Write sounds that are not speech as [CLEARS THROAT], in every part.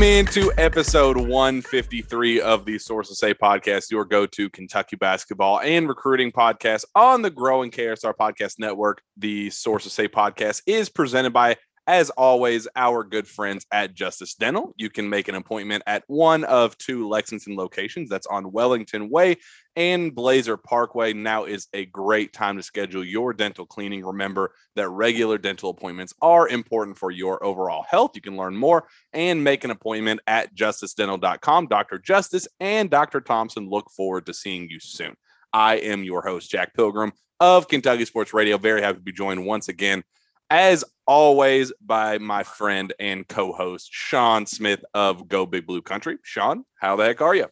Welcome into episode 153 of the Sources Say podcast, your go to Kentucky basketball and recruiting podcast on the growing KSR Podcast Network. The Sources Say podcast is presented by, as always, our good friends at Justice Dental. You can make an appointment at one of two Lexington locations that's on Wellington Way and Blazer Parkway. Now is a great time to schedule your dental cleaning. Remember that regular dental appointments are important for your overall health. You can learn more and make an appointment at justicedental.com. Dr. Justice and Dr. Thompson look forward to seeing you soon. I am your host, Jack Pilgrim of Kentucky Sports Radio. Very happy to be joined once again, as always, by my friend and co host, Sean Smith of Go Big Blue Country. Sean, how the heck are you?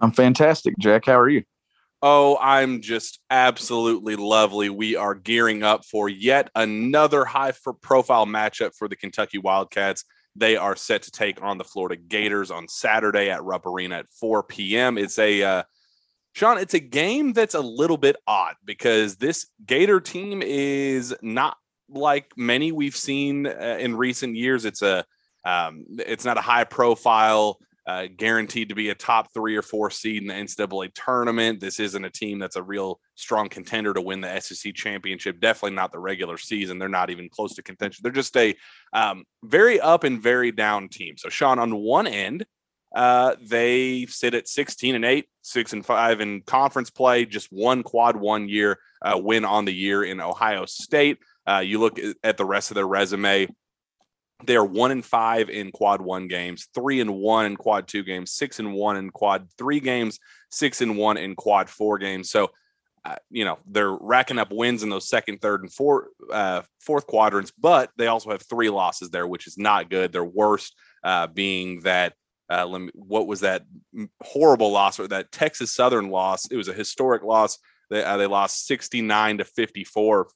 I'm fantastic, Jack. How are you? Oh, I'm just absolutely lovely. We are gearing up for yet another high profile matchup for the Kentucky Wildcats. They are set to take on the Florida Gators on Saturday at Rupp Arena at 4 p.m. It's a uh, Sean, it's a game that's a little bit odd because this Gator team is not like many we've seen uh, in recent years. It's a um, it's not a high profile uh, guaranteed to be a top three or four seed in the NCAA tournament. This isn't a team that's a real strong contender to win the SEC championship. Definitely not the regular season. They're not even close to contention. They're just a um, very up and very down team. So, Sean, on one end, uh, they sit at 16 and 8, 6 and 5 in conference play, just one quad one year uh, win on the year in Ohio State. Uh, you look at the rest of their resume, they are one and five in quad one games, three and one in quad two games, six and one in quad three games, six and one in quad four games. So, uh, you know, they're racking up wins in those second, third, and fourth uh, fourth quadrants, but they also have three losses there, which is not good. Their worst uh, being that. Uh, me, what was that horrible loss or that Texas Southern loss? It was a historic loss. They, uh, they lost 69 to 54,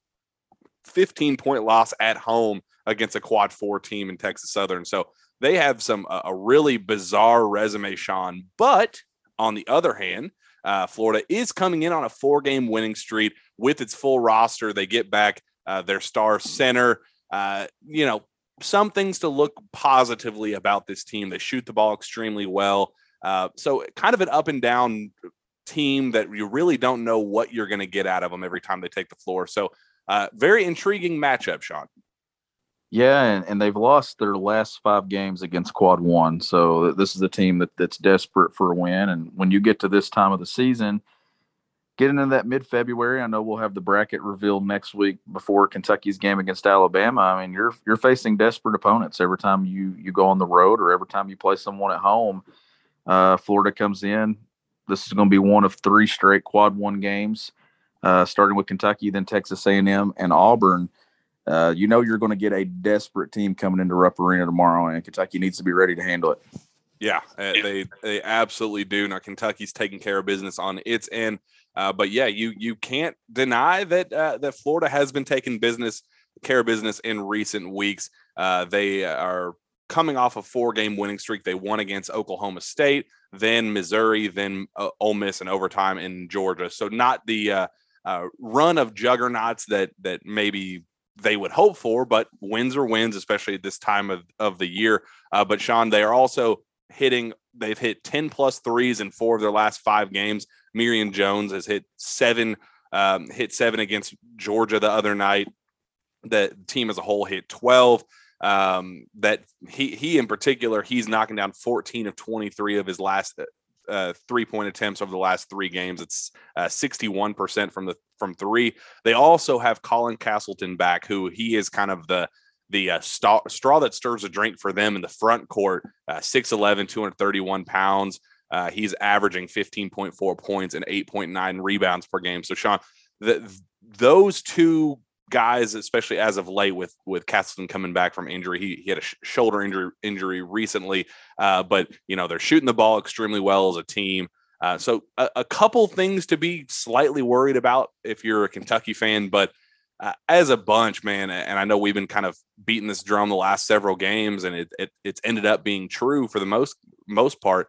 15 point loss at home against a quad four team in Texas Southern. So they have some uh, a really bizarre resume, Sean. But on the other hand, uh, Florida is coming in on a four game winning streak with its full roster. They get back uh, their star center. Uh, you know, some things to look positively about this team. They shoot the ball extremely well. Uh, so kind of an up and down team that you really don't know what you're going to get out of them every time they take the floor. So uh, very intriguing matchup, Sean. Yeah, and, and they've lost their last five games against Quad One. So this is a team that, that's desperate for a win. And when you get to this time of the season, getting into that mid February, I know we'll have the bracket revealed next week before Kentucky's game against Alabama. I mean, you're you're facing desperate opponents every time you you go on the road or every time you play someone at home. Uh, Florida comes in. This is going to be one of three straight Quad One games, uh, starting with Kentucky, then Texas A&M and Auburn uh, you know you're going to get a desperate team coming into Rupp Arena tomorrow, and Kentucky needs to be ready to handle it. Yeah, uh, they they absolutely do. Now Kentucky's taking care of business on its end, uh, but yeah, you you can't deny that uh, that Florida has been taking business care of business in recent weeks. Uh, they are coming off a four game winning streak. They won against Oklahoma State, then Missouri, then uh, Ole Miss in overtime in Georgia. So not the uh, uh, run of juggernauts that that maybe they would hope for, but wins are wins, especially at this time of, of the year. Uh, but Sean, they are also hitting, they've hit 10 plus threes in four of their last five games. Myreon Jones has hit seven, um, hit seven against Georgia the other night. The team as a whole hit 12. Um, that he he in particular, he's knocking down 14 of 23 of his last uh, three point attempts over the last three games. It's uh, 61% from the from three. They also have Colin Castleton back, who he is kind of the the uh, st- straw that stirs a drink for them in the front court. Uh, 6'11, 231 pounds. Uh, he's averaging 15.4 points and 8.9 rebounds per game. So, Sean, the, those two guys, especially as of late, with with Castleton coming back from injury, he, he had a sh- shoulder injury injury recently, uh, but you know they're shooting the ball extremely well as a team. Uh, so a, a, couple things to be slightly worried about if you're a Kentucky fan, but uh, as a bunch, man, and I know we've been kind of beating this drum the last several games, and it, it it's ended up being true for the most most part.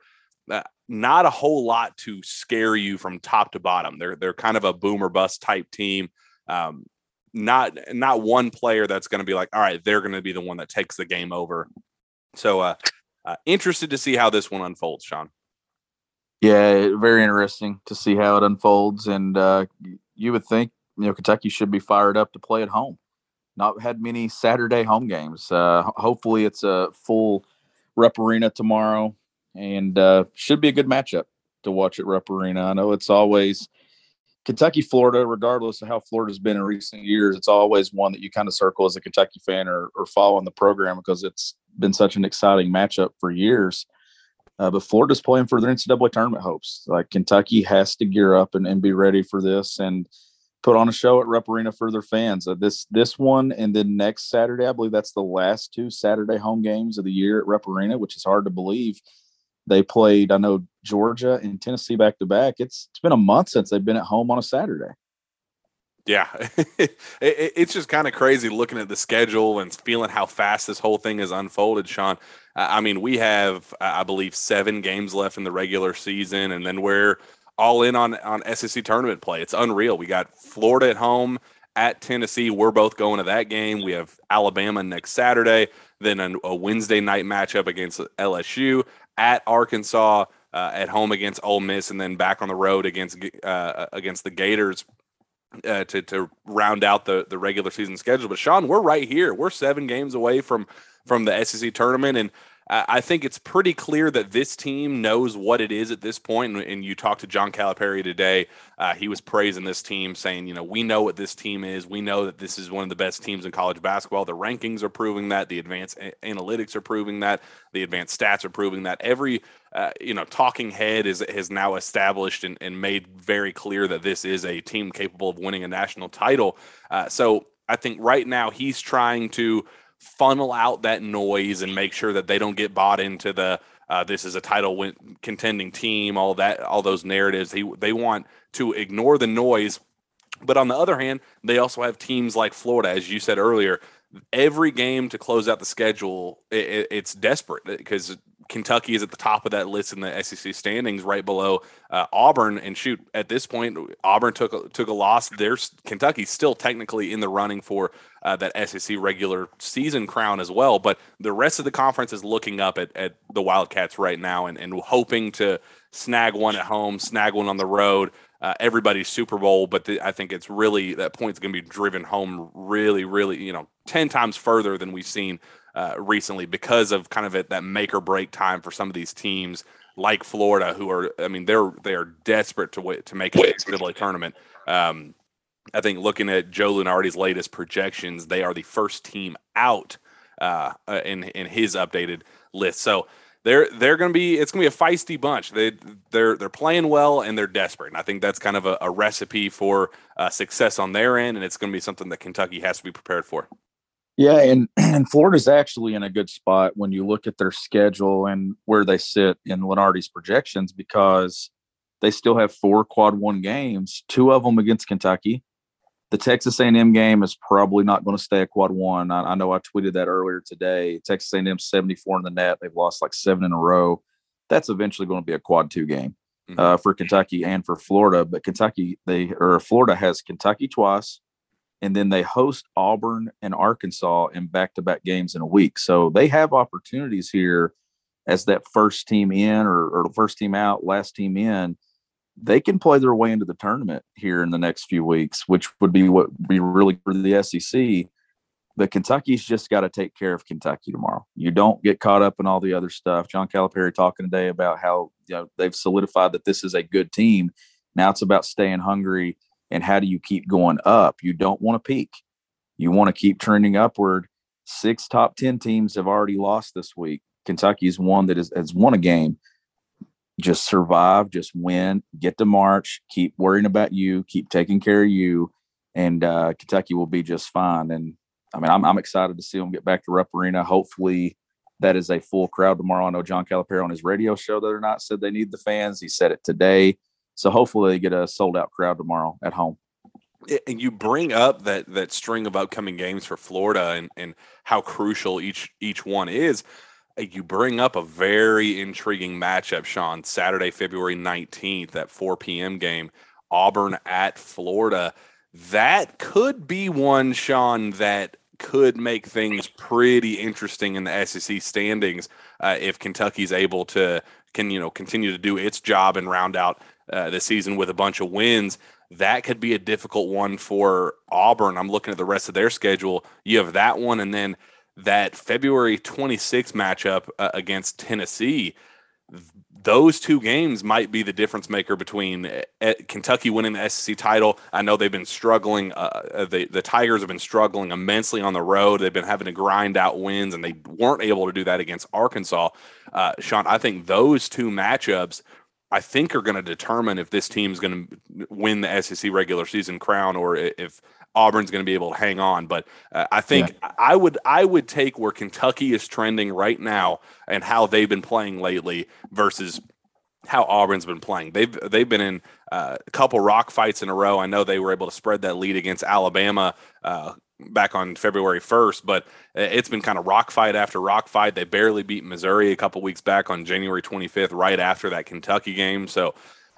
Uh, not a whole lot to scare you from top to bottom. They're they're kind of a boomer bust type team. Um, not not one player that's going to be like, all right, they're going to be the one that takes the game over. So, uh, uh, interested to see how this one unfolds, Sean. Yeah, very interesting to see how it unfolds, and uh, you would think you know Kentucky should be fired up to play at home. Not had many Saturday home games. Uh, hopefully, it's a full Rupp Arena tomorrow, and uh, should be a good matchup to watch at Rupp Arena. I know it's always Kentucky, Florida, regardless of how Florida's been in recent years, it's always one that you kind of circle as a Kentucky fan or, or following the program because it's been such an exciting matchup for years. Uh, but Florida's playing for their NCAA tournament hopes. Like Kentucky has to gear up and, and be ready for this and put on a show at Rupp Arena for their fans. Uh, this this one and then next Saturday, I believe that's the last two Saturday home games of the year at Rupp Arena, which is hard to believe they played, I know Georgia and Tennessee back to back. It's it's been a month since they've been at home on a Saturday. Yeah, [LAUGHS] it, it's just kind of crazy looking at the schedule and feeling how fast this whole thing has unfolded, Sean. I mean, we have, I believe, seven games left in the regular season, and then we're all in on on SEC tournament play. It's unreal. We got Florida at home at Tennessee. We're both going to that game. We have Alabama next Saturday, then a, a Wednesday night matchup against LSU at Arkansas, uh, at home against Ole Miss, and then back on the road against uh, against the Gators uh, to to round out the the regular season schedule. But Sean, we're right here. We're seven games away from from the SEC tournament, and I think it's pretty clear that this team knows what it is at this point. And, and you talked to John Calipari today. Uh, he was praising this team, saying, you know, we know what this team is. We know that this is one of the best teams in college basketball. The rankings are proving that. The advanced a- analytics are proving that. The advanced stats are proving that. Every, uh, you know, talking head is has now established and, and, made very clear that this is a team capable of winning a national title. Uh, so I think right now he's trying to – funnel out that noise and make sure that they don't get bought into the uh, this is a title win- contending team, all that, all those narratives. He, they want to ignore the noise. But on the other hand, they also have teams like Florida, as you said earlier. Every game to close out the schedule, it, it's desperate because Kentucky is at the top of that list in the SEC standings, right below uh, Auburn. And shoot, at this point, Auburn took a, took a loss. There's Kentucky's still technically in the running for uh, that SEC regular season crown as well. But the rest of the conference is looking up at, at the Wildcats right now and, and hoping to snag one at home, snag one on the road. Uh, everybody's Super Bowl, but the, I think it's really that point's going to be driven home really, really, you know, 10 times further than we've seen uh, recently because of kind of that make or break time for some of these teams like Florida, who are, I mean, they're they are desperate to to make it to the tournament. Um, I think looking at Joe Lunardi's latest projections, they are the first team out uh, uh in in his updated list. So they're they're going to be it's going to be a feisty bunch. They they're they're playing well and they're desperate. And I think that's kind of a, a recipe for uh, success on their end, and it's going to be something that Kentucky has to be prepared for. Yeah, and [CLEARS THROAT] and Florida's actually in a good spot when you look at their schedule and where they sit in Lunardi's projections because they still have four quad one games, two of them against Kentucky. The Texas A&M game is probably not going to stay a quad one. I, I know I tweeted that earlier today. Texas A&M 74 in the net. They've lost like seven in a row. That's eventually going to be a quad two game mm-hmm. uh, for Kentucky and for Florida. But Kentucky, they or Florida has Kentucky twice, and then they host Auburn and Arkansas in back-to-back games in a week. So they have opportunities here as that first team in or, or first team out, last team in. They can play their way into the tournament here in the next few weeks, which would be what be really for the SEC. but Kentucky's just got to take care of Kentucky tomorrow. You don't get caught up in all the other stuff. John Calipari talking today about how you know they've solidified that this is a good team. Now it's about staying hungry and how do you keep going up? You don't want to peak. You want to keep trending upward. Six top 10 teams have already lost this week. Kentucky's one that is, has won a game. Just survive, just win, get to March, keep worrying about you, keep taking care of you, and uh, Kentucky will be just fine. And I mean, I'm, I'm excited to see them get back to Rupp Arena. Hopefully, that is a full crowd tomorrow. I know John Calipari on his radio show the other night said they need the fans. He said it today. So hopefully they get a sold out crowd tomorrow at home. And you bring up that that string of upcoming games for Florida and, and how crucial each each one is. You bring up a very intriguing matchup, Sean. Saturday, February 19th, that 4 p.m. game, Auburn at Florida. That could be one, Sean, that could make things pretty interesting in the SEC standings uh, if Kentucky's able to can you know continue to do its job and round out uh, the season with a bunch of wins. That could be a difficult one for Auburn. I'm looking at the rest of their schedule. You have that one, and then that February 26th matchup uh, against Tennessee those two games might be the difference maker between uh, Kentucky winning the SEC title. I know they've been struggling. Uh, uh, the the Tigers have been struggling immensely on the road. They've been having to grind out wins, and they weren't able to do that against Arkansas. Uh, Sean, I think those two matchups, I think, are going to determine if this team is going to win the SEC regular season crown or if Auburn's going to be able to hang on. But uh, I think yeah. I would I would take where Kentucky is trending right now and how they've been playing lately versus how Auburn's been playing. They've they've been in uh, a couple rock fights in a row. I know they were able to spread that lead against Alabama uh, back on February 1st, but it's been kind of rock fight after rock fight. They barely beat Missouri a couple weeks back on January 25th, right after that Kentucky game. So,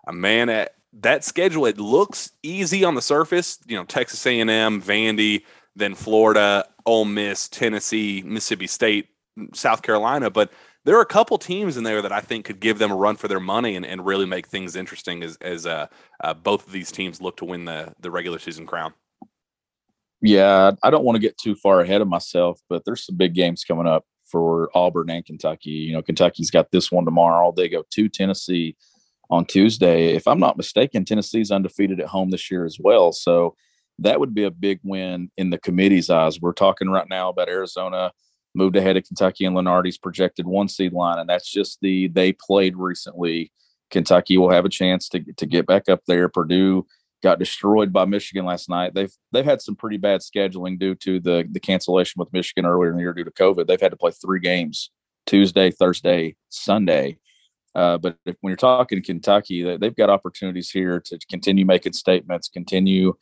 a man, at that schedule it looks easy on the surface. You know, Texas A&M, Vandy, then Florida, Ole Miss, Tennessee, Mississippi State, South Carolina, but there are a couple teams in there that I think could give them a run for their money and, and really make things interesting as as uh, uh, both of these teams look to win the the regular season crown. Yeah, I don't want to get too far ahead of myself, but there's some big games coming up for Auburn and Kentucky. You know, Kentucky's got this one tomorrow. They go to Tennessee on Tuesday. If I'm not mistaken, Tennessee's undefeated at home this year as well. So that would be a big win in the committee's eyes. We're talking right now about Arizona moved ahead of Kentucky and Lunardi's projected one seed line, and that's just the they played recently. Kentucky will have a chance to to get back up there. Purdue got destroyed by Michigan last night. They've they've had some pretty bad scheduling due to the the cancellation with Michigan earlier in the year due to COVID. They've had to play three games Tuesday, Thursday, Sunday. Uh, but if, when you're talking Kentucky, they, they've got opportunities here to continue making statements, continue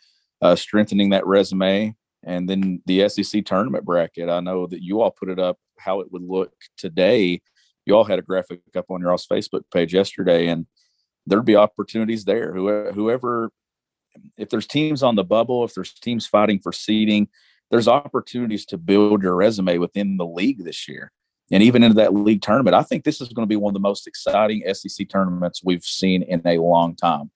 uh, strengthening that resume, and then the SEC tournament bracket. I know that you all put it up how it would look today. You all had a graphic up on your all's Facebook page yesterday, and there'd be opportunities there. Whoever, if there's teams on the bubble, if there's teams fighting for seeding, there's opportunities to build your resume within the league this year and even into that league tournament. I think this is going to be one of the most exciting SEC tournaments we've seen in a long time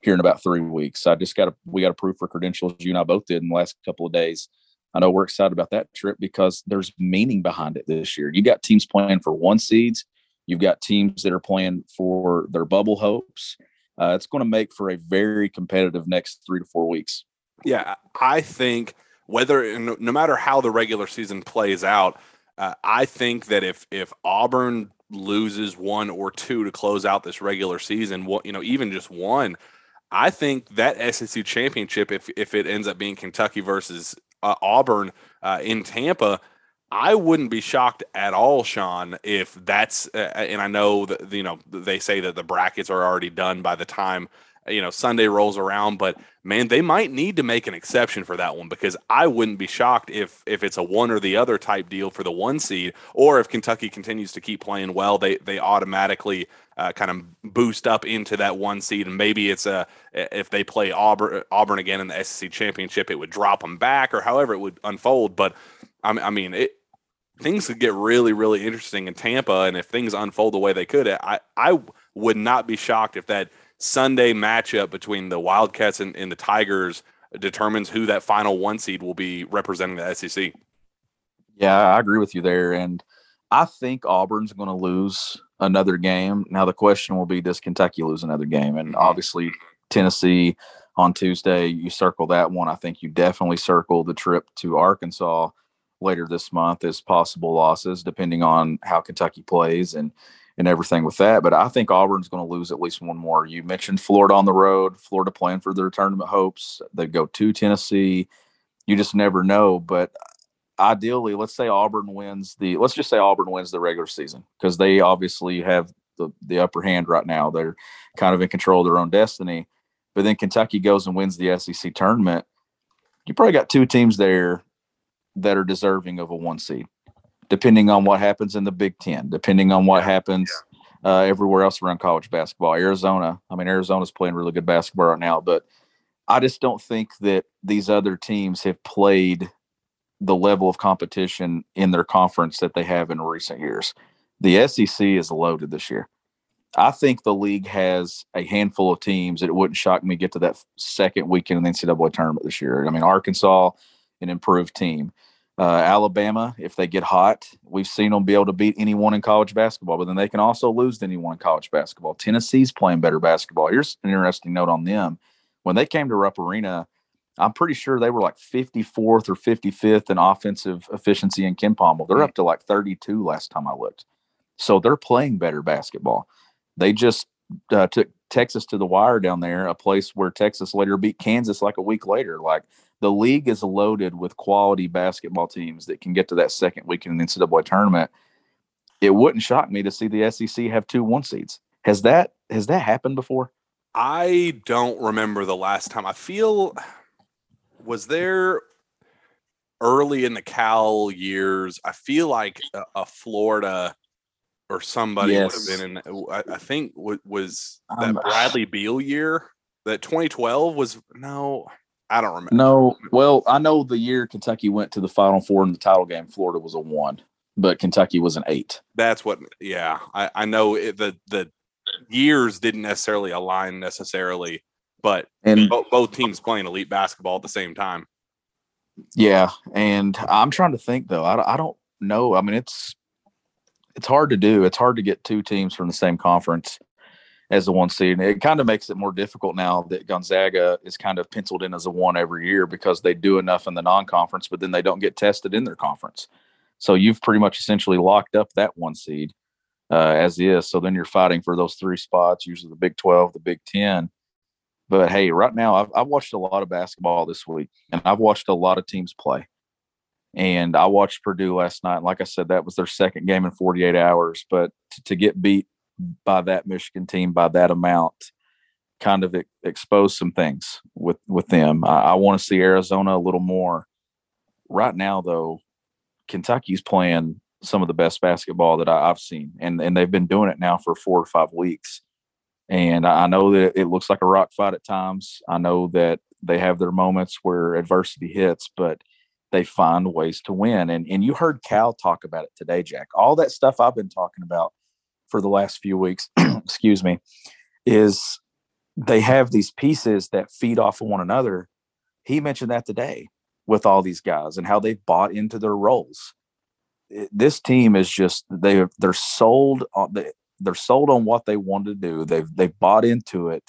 here in about three weeks. I just got to we got to prove for credentials. You and I both did in the last couple of days. I know we're excited about that trip because there's meaning behind it this year. You got teams playing for one seeds. You've got teams that are playing for their bubble hopes. Uh, it's going to make for a very competitive next three to four weeks. Yeah, I think whether no matter how the regular season plays out, uh, I think that if if Auburn loses one or two to close out this regular season, what you know, even just one, I think that SEC championship, if if it ends up being Kentucky versus uh, Auburn uh, in Tampa, I wouldn't be shocked at all, Sean, if that's. Uh, and I know that you know they say that the brackets are already done by the time you know Sunday rolls around, but man, they might need to make an exception for that one because I wouldn't be shocked if if it's a one or the other type deal for the one seed, or if Kentucky continues to keep playing well, they they automatically uh, kind of boost up into that one seed, and maybe it's a if they play Auburn Auburn again in the SEC championship, it would drop them back, or however it would unfold. But I mean, it things could get really really interesting in Tampa, and if things unfold the way they could, I I would not be shocked if that Sunday matchup between the Wildcats and, and the Tigers determines who that final one seed will be representing the SEC. Yeah, I agree with you there. And I think Auburn's going to lose another game. Now, the question will be does Kentucky lose another game? And Mhm. obviously, Tennessee on Tuesday, you circle that one. I think you definitely circle the trip to Arkansas later this month as possible losses, depending on how Kentucky plays and and everything with that. But I think Auburn's going to lose at least one more. You mentioned Florida on the road, Florida playing for their tournament hopes. They go to Tennessee. You just never know. But ideally, let's say Auburn wins the. Let's just say Auburn wins the regular season because they obviously have the the upper hand right now. They're kind of in control of their own destiny. But then Kentucky goes and wins the SEC tournament. You probably got two teams there that are deserving of a one seed, depending on what happens in the Big Ten, depending on what happens uh, everywhere else around college basketball. Arizona, I mean, Arizona's playing really good basketball right now, but I just don't think that these other teams have played the level of competition in their conference that they have in recent years. The SEC is loaded this year. I think the league has a handful of teams that it wouldn't shock me get to that second weekend in the NCAA tournament this year. I mean, Arkansas, an improved team. Uh, Alabama, if they get hot, we've seen them be able to beat anyone in college basketball, but then they can also lose to anyone in college basketball. Tennessee's playing better basketball. Here's an interesting note on them. When they came to Rupp Arena, I'm pretty sure they were like 54th or 55th in offensive efficiency in Ken Pommel. They're up to like 32 last time I looked. So they're playing better basketball. They just uh, took Texas to the wire down there, a place where Texas later beat Kansas like a week later. Like the league is loaded with quality basketball teams that can get to that second weekend in the NCAA tournament. It wouldn't shock me to see the SEC have two one seeds. Has that has that happened before? I don't remember the last time. I feel was there early in the Cal years. I feel like a, a Florida or somebody Yes. would have been in. I, I think wa- was that Um, Bradley Beal year. That 2012 was no. I don't remember. No. Well, I know the year Kentucky went to the Final Four in the title game, Florida was a one, but Kentucky was an eight. That's what. Yeah, I, I know it, the the years didn't necessarily align necessarily, but And both, both teams playing elite basketball at the same time. Yeah, and I'm trying to think though. I, I don't know. I mean, it's it's hard to do. It's hard to get two teams from the same conference as the one seed. And it kind of makes it more difficult now that Gonzaga is kind of penciled in as a one every year because they do enough in the non-conference, but then they don't get tested in their conference. So you've pretty much essentially locked up that one seed uh, as is. So then you're fighting for those three spots, usually the Big Twelve, the Big Ten. But hey, right now I've, I've watched a lot of basketball this week, and I've watched a lot of teams play. And I watched Purdue last night. Like I said, that was their second game in 48 hours. But to, to get beat by that Michigan team by that amount kind of ex- exposed some things with with them. I, I want to see Arizona a little more. Right now, though, Kentucky's playing some of the best basketball that I, I've seen, and and they've been doing it now for four or five weeks. And I know that it looks like a rock fight at times. I know that they have their moments where adversity hits, but they find ways to win. And and you heard Cal talk about it today, Jack. All that stuff I've been talking about for the last few weeks, [CLEARS THROAT] excuse me, is they have these pieces that feed off of one another. He mentioned that today with all these guys and how they've bought into their roles. This team is just they they're sold on they, they're sold on what they want to do. They've they've bought into it.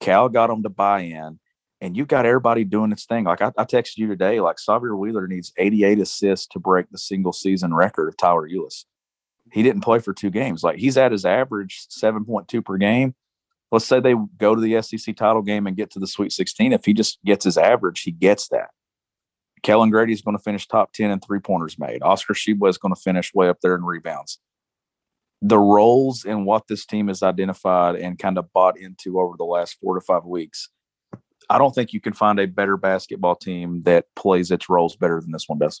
Cal got them to buy in, and you've got everybody doing its thing. Like I, I texted you today, like Sahvir Wheeler needs 88 assists to break the single season record of Tyler Ulis. He didn't play for two games. Like he's at his average 7.2 per game. Let's say they go to the SEC title game and get to the Sweet 16. If he just gets his average, he gets that. Kellan Grady is going to finish top 10 in three pointers made. Oscar Tshiebwe is going to finish way up there in rebounds. The roles and what this team has identified and kind of bought into over the last four to five weeks, I don't think you can find a better basketball team that plays its roles better than this one does.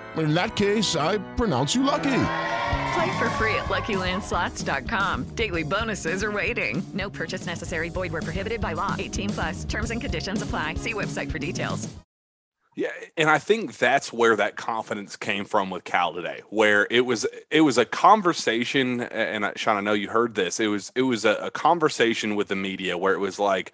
In that case, I pronounce you lucky. Play for free at LuckyLandSlots.com. Daily bonuses are waiting. No purchase necessary. Void where prohibited by law. 18 plus. Terms and conditions apply. See website for details. Yeah, and I think that's where that confidence came from with Cal today, where it was it was a conversation, and Sean, I know you heard this. It was it was a, a conversation with the media where it was like,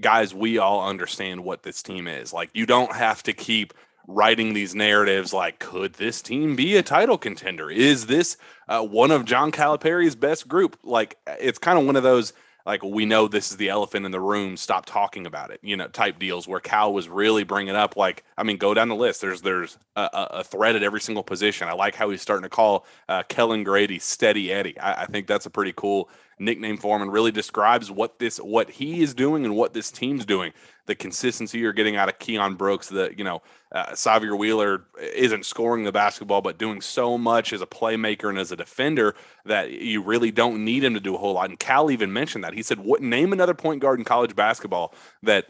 guys, we all understand what this team is. Like, you don't have to keep writing these narratives like, could this team be a title contender? Is this uh, one of John Calipari's best group? Like, it's kind of one of those like we know this is the elephant in the room stop talking about it you know type deals where cal was really bringing up like i mean go down the list there's there's a, a threat at every single position i like how he's starting to call uh, kellan grady steady eddie I, I, think that's a pretty cool nickname for him and really describes what this what he is doing and what this team's doing the consistency you're getting out of Keion Brooks, the you know, uh, Sahvir Wheeler isn't scoring the basketball, but doing so much as a playmaker and as a defender that you really don't need him to do a whole lot. And Cal even mentioned that. He said, "What name another point guard in college basketball that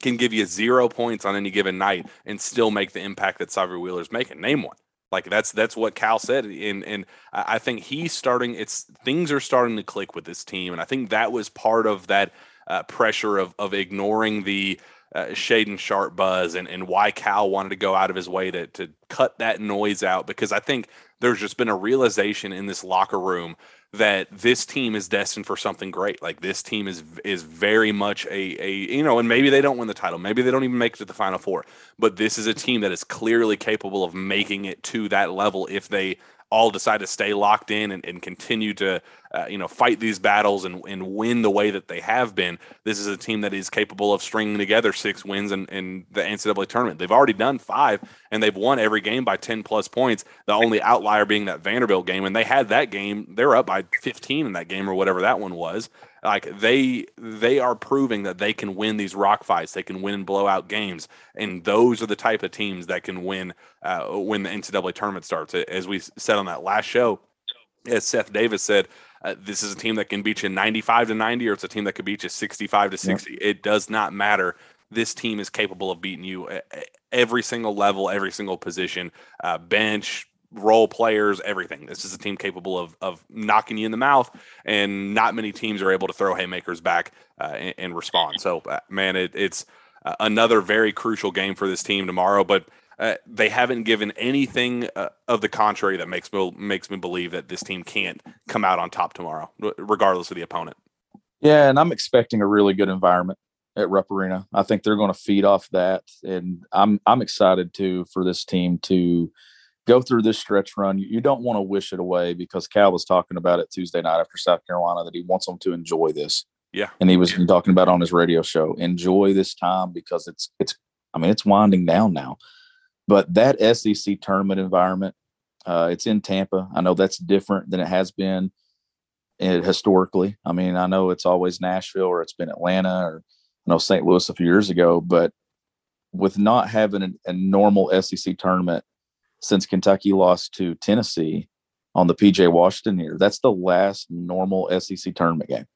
can give you zero points on any given night and still make the impact that Sahvir Wheeler's making? Name one." Like that's that's what Cal said, and and I think he's starting. It's things are starting to click with this team, and I think that was part of that uh, pressure of of ignoring the uh, Shaedon Sharpe buzz and, and why Cal wanted to go out of his way to to cut that noise out because I think there's just been a realization in this locker room that this team is destined for something great. Like this team is is very much a a you know, and maybe they don't win the title, maybe they don't even make it to the final four, but this is a team that is clearly capable of making it to that level if they all decide to stay locked in and, and continue to uh, you know fight these battles and, and win the way that they have been this is a team that is capable of stringing together six wins in, in the ncaa tournament. They've already done five and they've won every game by 10 plus points the only outlier being that vanderbilt game and they had that game they're up by 15 in that game or whatever that one was like they they are proving that they can win these rock fights. They can win blowout games. And those are the type of teams that can win uh, when the ncaa tournament starts. As we said on that last show as seth davis said uh, this is a team that can beat you 95 to 90 or it's a team that could beat you 65 to 60 it does not matter. This team is capable of beating you every single level every single position uh, bench role players, everything. This is a team capable of of knocking you in the mouth, and not many teams are able to throw haymakers back uh, and, and, respond. So, uh, man, it, it's uh, another very crucial game for this team tomorrow. But uh, they haven't given anything uh, of the contrary that makes me makes me believe that this team can't come out on top tomorrow, regardless of the opponent. Yeah, and I'm expecting a really good environment at Rupp Arena. I think they're going to feed off that, and I'm I'm excited too for this team to go through this stretch run. You don't want to wish it away because Cal was talking about it Tuesday night after South Carolina that he wants them to enjoy this. Yeah. And he was talking about on his radio show, enjoy this time because it's it's I mean it's winding down now. But that SEC tournament environment, uh, it's in Tampa. I know that's different than it has been eh, historically. I mean, I know it's always Nashville or it's been Atlanta or I know St. Louis a few years ago, but with not having a, a normal SEC tournament since Kentucky lost to Tennessee on the PJ Washington year. That's the last normal SEC tournament game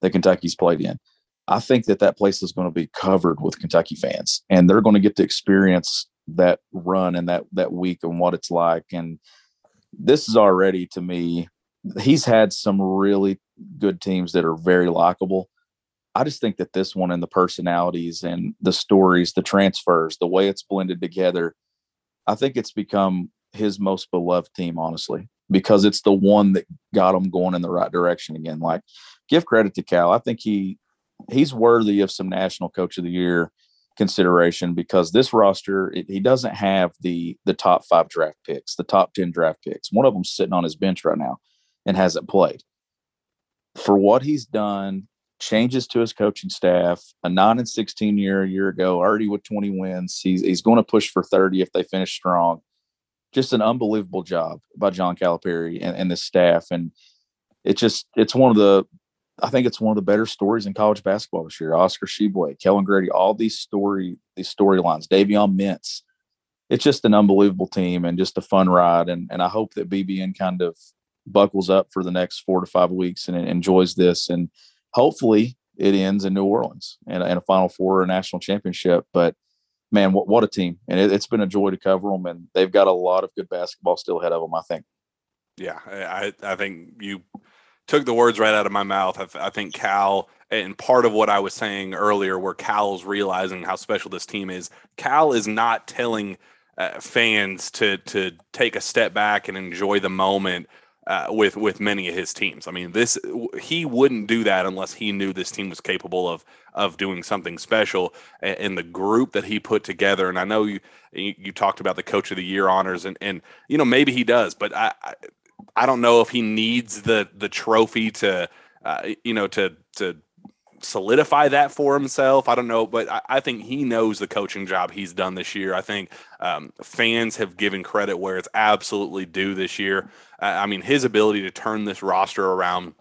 that Kentucky's played in. I think that that place is going to be covered with Kentucky fans, and they're going to get to experience that run and that that week and what it's like. And this is already to me, he's had some really good teams that are very likable. I just think that this one and the personalities and the stories, the transfers, the way it's blended together, I think it's become his most beloved team, honestly, because it's the one that got him going in the right direction again. Like, give credit to Cal. I think he he's worthy of some National Coach of the Year consideration because this roster it, he doesn't have the the top five draft picks, the top ten draft picks. One of them's sitting on his bench right now and hasn't played. For what he's done changes to his coaching staff. A nine and sixteen year a year ago, already with twenty wins. He's he's going to push for thirty if they finish strong. Just an unbelievable job by John Calipari and, and the staff, and it's just it's one of the I think it's one of the better stories in college basketball this year. Oscar Tshiebwe, Kellan Grady, all these story these storylines. Davion Mintz. It's just an unbelievable team and just a fun ride. And and I hope that BBN kind of buckles up for the next four to five weeks and enjoys this. And hopefully it ends in New Orleans and, and a Final Four or a national championship. But man, what, what a team! And it, has been a joy to cover them. And they've got a lot of good basketball still ahead of them. I think. Yeah, I I think you took the words right out of my mouth. I, I think Cal and part of what I was saying earlier, where Cal's realizing how special this team is. Cal is not telling uh, fans to to take a step back and enjoy the moment uh, with with many of his teams. I mean, this he wouldn't do that unless he knew this team was capable of of doing something special. And, the group that he put together, and I know you you talked about the Coach of the Year honors, and and you know maybe he does, but I I, I don't know if he needs the the trophy to uh, you know to to solidify that for himself. I don't know, but I, I, think he knows the coaching job he's done this year. I think um, fans have given credit where it's absolutely due this year. I mean, his ability to turn this roster around.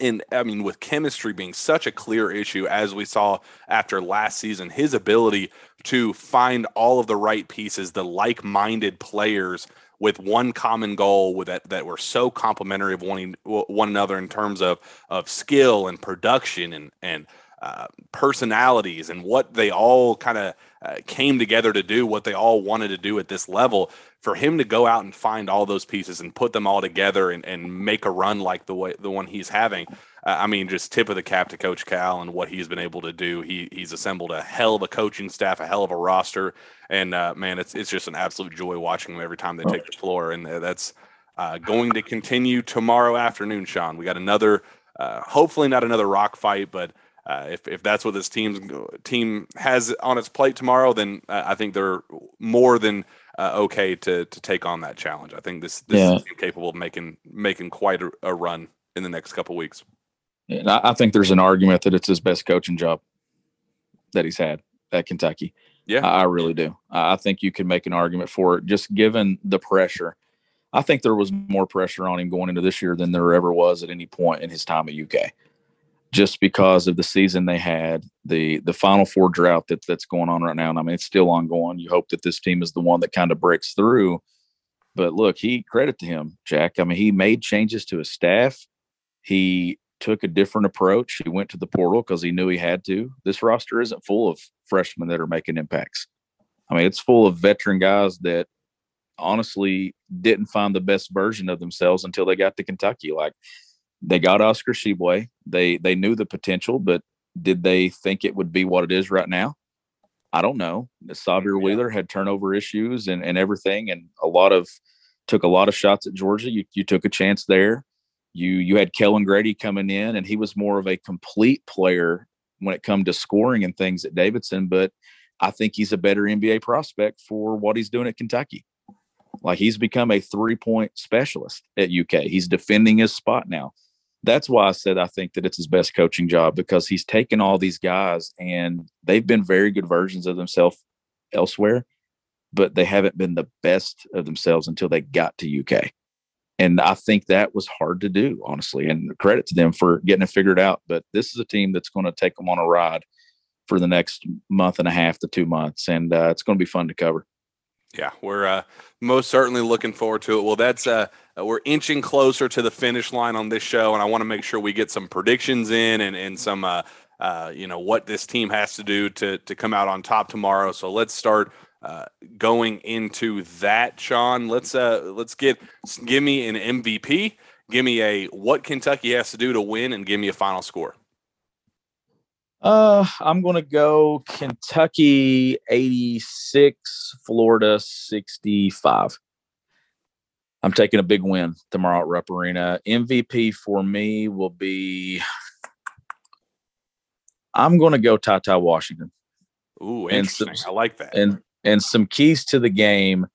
And I mean, with chemistry being such a clear issue, as we saw after last season, his ability to find all of the right pieces, the like minded players with one common goal with that that were so complementary of one one another in terms of of skill and production and and uh, personalities and what they all kind of uh, came together to do what they all wanted to do at this level for him to go out and find all those pieces and put them all together and, and make a run like the way the one he's having I mean, just tip of the cap to Coach Cal and what he's been able to do. He he's assembled a hell of a coaching staff, a hell of a roster, and uh, man, it's it's just an absolute joy watching them every time they take the floor, and uh, that's uh, going to continue tomorrow afternoon. Sean, we got another, uh, hopefully not another rock fight, but uh, if if that's what this team's team has on its plate tomorrow, then uh, I think they're more than okay to to take on that challenge. I think this this yeah. is capable of making making quite a, a run in the next couple weeks. And I, I, think there's an argument that it's his best coaching job that he's had at Kentucky. Yeah, I, I really do. I think you can make an argument for it, just given the pressure. I think there was more pressure on him going into this year than there ever was at any point in his time at UK, just because of the season they had, the the Final Four drought that that's going on right now. And I mean, it's still ongoing. You hope that this team is the one that kind of breaks through. But look, he credit to him, Jack. I mean, he made changes to his staff. He took a different approach. He went to the portal because he knew he had to. This roster isn't full of freshmen that are making impacts. I mean, it's full of veteran guys that honestly didn't find the best version of themselves until they got to Kentucky. Like they got Oscar Tshiebwe. They they knew the potential, but did they think it would be what it is right now? I don't know. Sahvir Wheeler had turnover issues and, and everything, and a lot of took a lot of shots at Georgia. You you took a chance there. You you had Kellan Grady coming in, and he was more of a complete player when it come to scoring and things at Davidson. But I think he's a better NBA prospect for what he's doing at Kentucky. Like he's become a three point specialist at UK. He's defending his spot now. That's why I said I think that it's his best coaching job because he's taken all these guys and they've been very good versions of themselves elsewhere, but they haven't been the best of themselves until they got to UK and I think that was hard to do, honestly. And credit to them for getting it figured out. But this is a team that's going to take them on a ride for the next month and a half to two months, and uh, it's going to be fun to cover. Yeah, we're uh, most certainly looking forward to it. Well, that's uh, we're inching closer to the finish line on this show, and I want to make sure we get some predictions in and and some uh, uh, you know what this team has to do to to come out on top tomorrow. So let's start uh, going into that, Sean, let's uh, let's get give me an MVP. Give me a what Kentucky has to do to win, and give me a final score. Uh, I'm going to go Kentucky 86, Florida 65. I'm taking a big win tomorrow at Rupp Arena. MVP for me will be. I'm going to go Ty Washington. Ooh, interesting. Some, I like that. And and some keys to the game.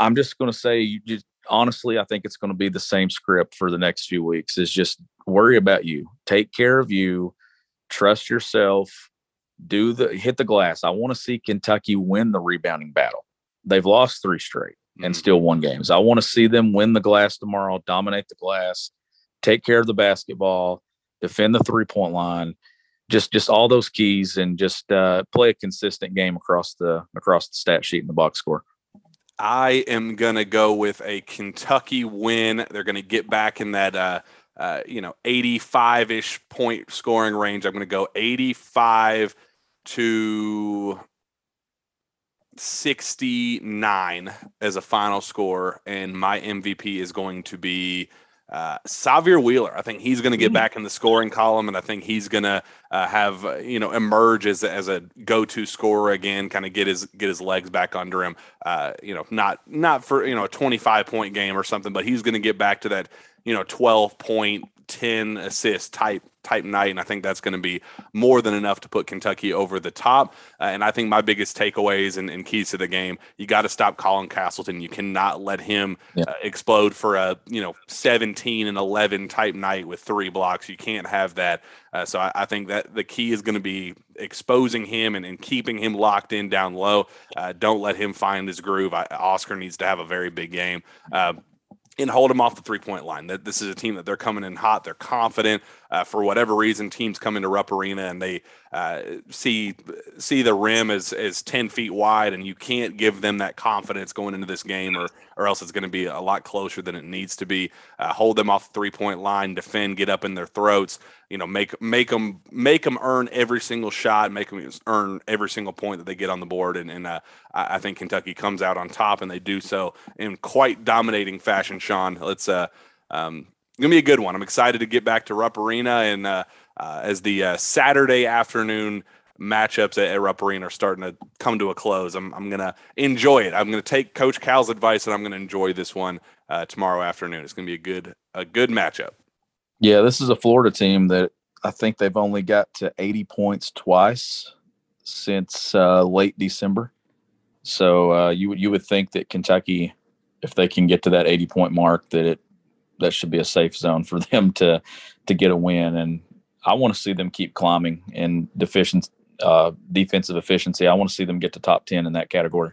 I'm just going to say, you just, honestly, I think it's going to be the same script for the next few weeks. Is just worry about you, take care of you, trust yourself, do the hit the glass. I want to see Kentucky win the rebounding battle. They've lost three straight and mm-hmm. still won games. I want to see them win the glass tomorrow, dominate the glass, take care of the basketball, defend the three point line, just just all those keys, and just uh, play a consistent game across the across the stat sheet and the box score. I am gonna go with a Kentucky win. They're gonna get back in that uh, uh, you know 85 ish point scoring range. I'm gonna go 85 to 69 as a final score, and my MVP is going to be uh, Sahvir Wheeler. I think he's going to get back in the scoring column, and I think he's going to uh, have uh, you know emerge as a, as a go-to scorer again. Kind of get his get his legs back under him. Uh, you know, not not for you know a 25 point game or something, but he's going to get back to that you know 12 point 10 assist type type night, and I think that's going to be more than enough to put Kentucky over the top. Uh, and I think my biggest takeaways and, and keys to the game, you got to stop Colin Castleton. You cannot let him yeah. uh, explode for a you know 17 and 11 type night with three blocks. You can't have that. Uh, so I, I, think that the key is going to be exposing him and, and, keeping him locked in down low. Uh, don't let him find his groove. I, Oscar needs to have a very big game. Uh, and hold them off the three point line. That this is a team that they're coming in hot. They're confident. Uh, for whatever reason, teams come into Rupp Arena and they uh, see see the rim as as ten feet wide, and you can't give them that confidence going into this game, or or else it's going to be a lot closer than it needs to be. Uh, hold them off the three point line, defend, get up in their throats. You know, make make them make them earn every single shot, make them earn every single point that they get on the board, and and uh, I, I think Kentucky comes out on top, and they do so in quite dominating fashion. Sean, let's uh. Um, gonna be a good one. I'm excited to get back to Rupp Arena and uh, uh, as the uh, Saturday afternoon matchups at, at Rupp Arena are starting to come to a close. I'm, I'm gonna enjoy it. I'm gonna take Coach Cal's advice and I'm gonna enjoy this one uh, tomorrow afternoon. It's gonna be a good a good matchup. Yeah, this is a Florida team that I think they've only got to 80 points twice since uh, late December. So uh, you you would think that Kentucky, if they can get to that 80 point mark, that it that should be a safe zone for [LAUGHS] them to to get a win. And I want to see them keep climbing in deficient uh, defensive efficiency. I want to see them get to top ten in that category.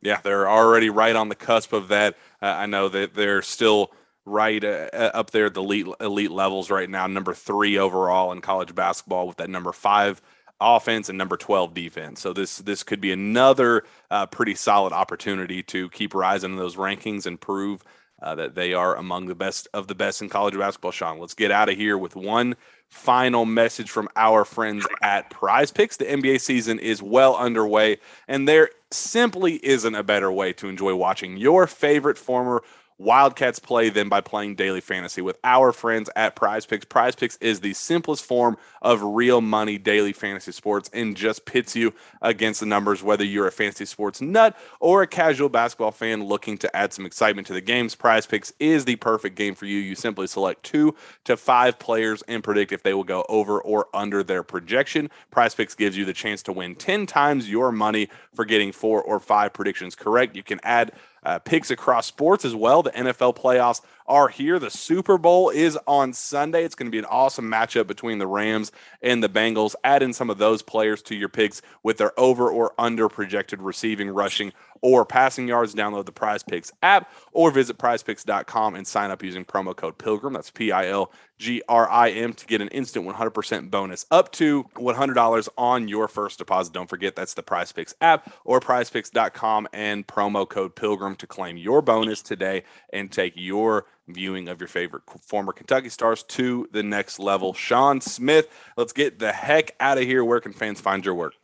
Yeah, they're already right on the cusp of that. Uh, I know that they're still right uh, uh, up there at the elite elite levels right now. Number three overall in college basketball with that number five offense and number 12 defense. So this this could be another uh, pretty solid opportunity to keep rising in those rankings and prove uh, that they are among the best of the best in college basketball. Sean, let's get out of here with one final message from our friends at Prize Picks. The NBA season is well underway, and there simply isn't a better way to enjoy watching your favorite former Wildcats play them by playing daily fantasy with our friends at Prize Picks. Prize Picks is the simplest form of real money daily fantasy sports and just pits you against the numbers, whether you're a fantasy sports nut or a casual basketball fan looking to add some excitement to the games. Prize Picks is the perfect game for you. You simply select two to five players and predict if they will go over or under their projection. Prize Picks gives you the chance to win 10 times your money for getting four or five predictions correct. You can add Uh, picks across sports as well. The NFL playoffs are here. The Super Bowl is on Sunday. It's going to be an awesome matchup between the Rams and the Bengals. Add in some of those players to your picks with their over or under projected receiving, rushing, or passing yards. Download the Prize Picks app or visit prizepicks.com and sign up using promo code Pilgrim. That's P I L G R I M to get an instant 100% bonus up to $100 on your first deposit. Don't forget that's the Prize Picks app or prizepicks.com and promo code Pilgrim to claim your bonus today and take your viewing of your favorite former Kentucky stars to the next level. Sean Smith, let's get the heck out of here. Where can fans find your work?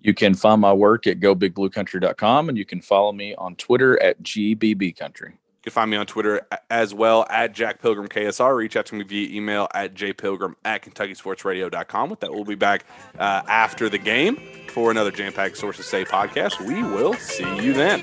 You can find my work at gobigbluecountry.com and you can follow me on Twitter at gbbcountry. You can find me on Twitter as well at Jack Pilgrim KSR. Reach out to me via email at jpilgrim at KentuckySportsRadio.com. With that, we'll be back uh, after the game for another Jam Pack Sources Say podcast. We will see you then.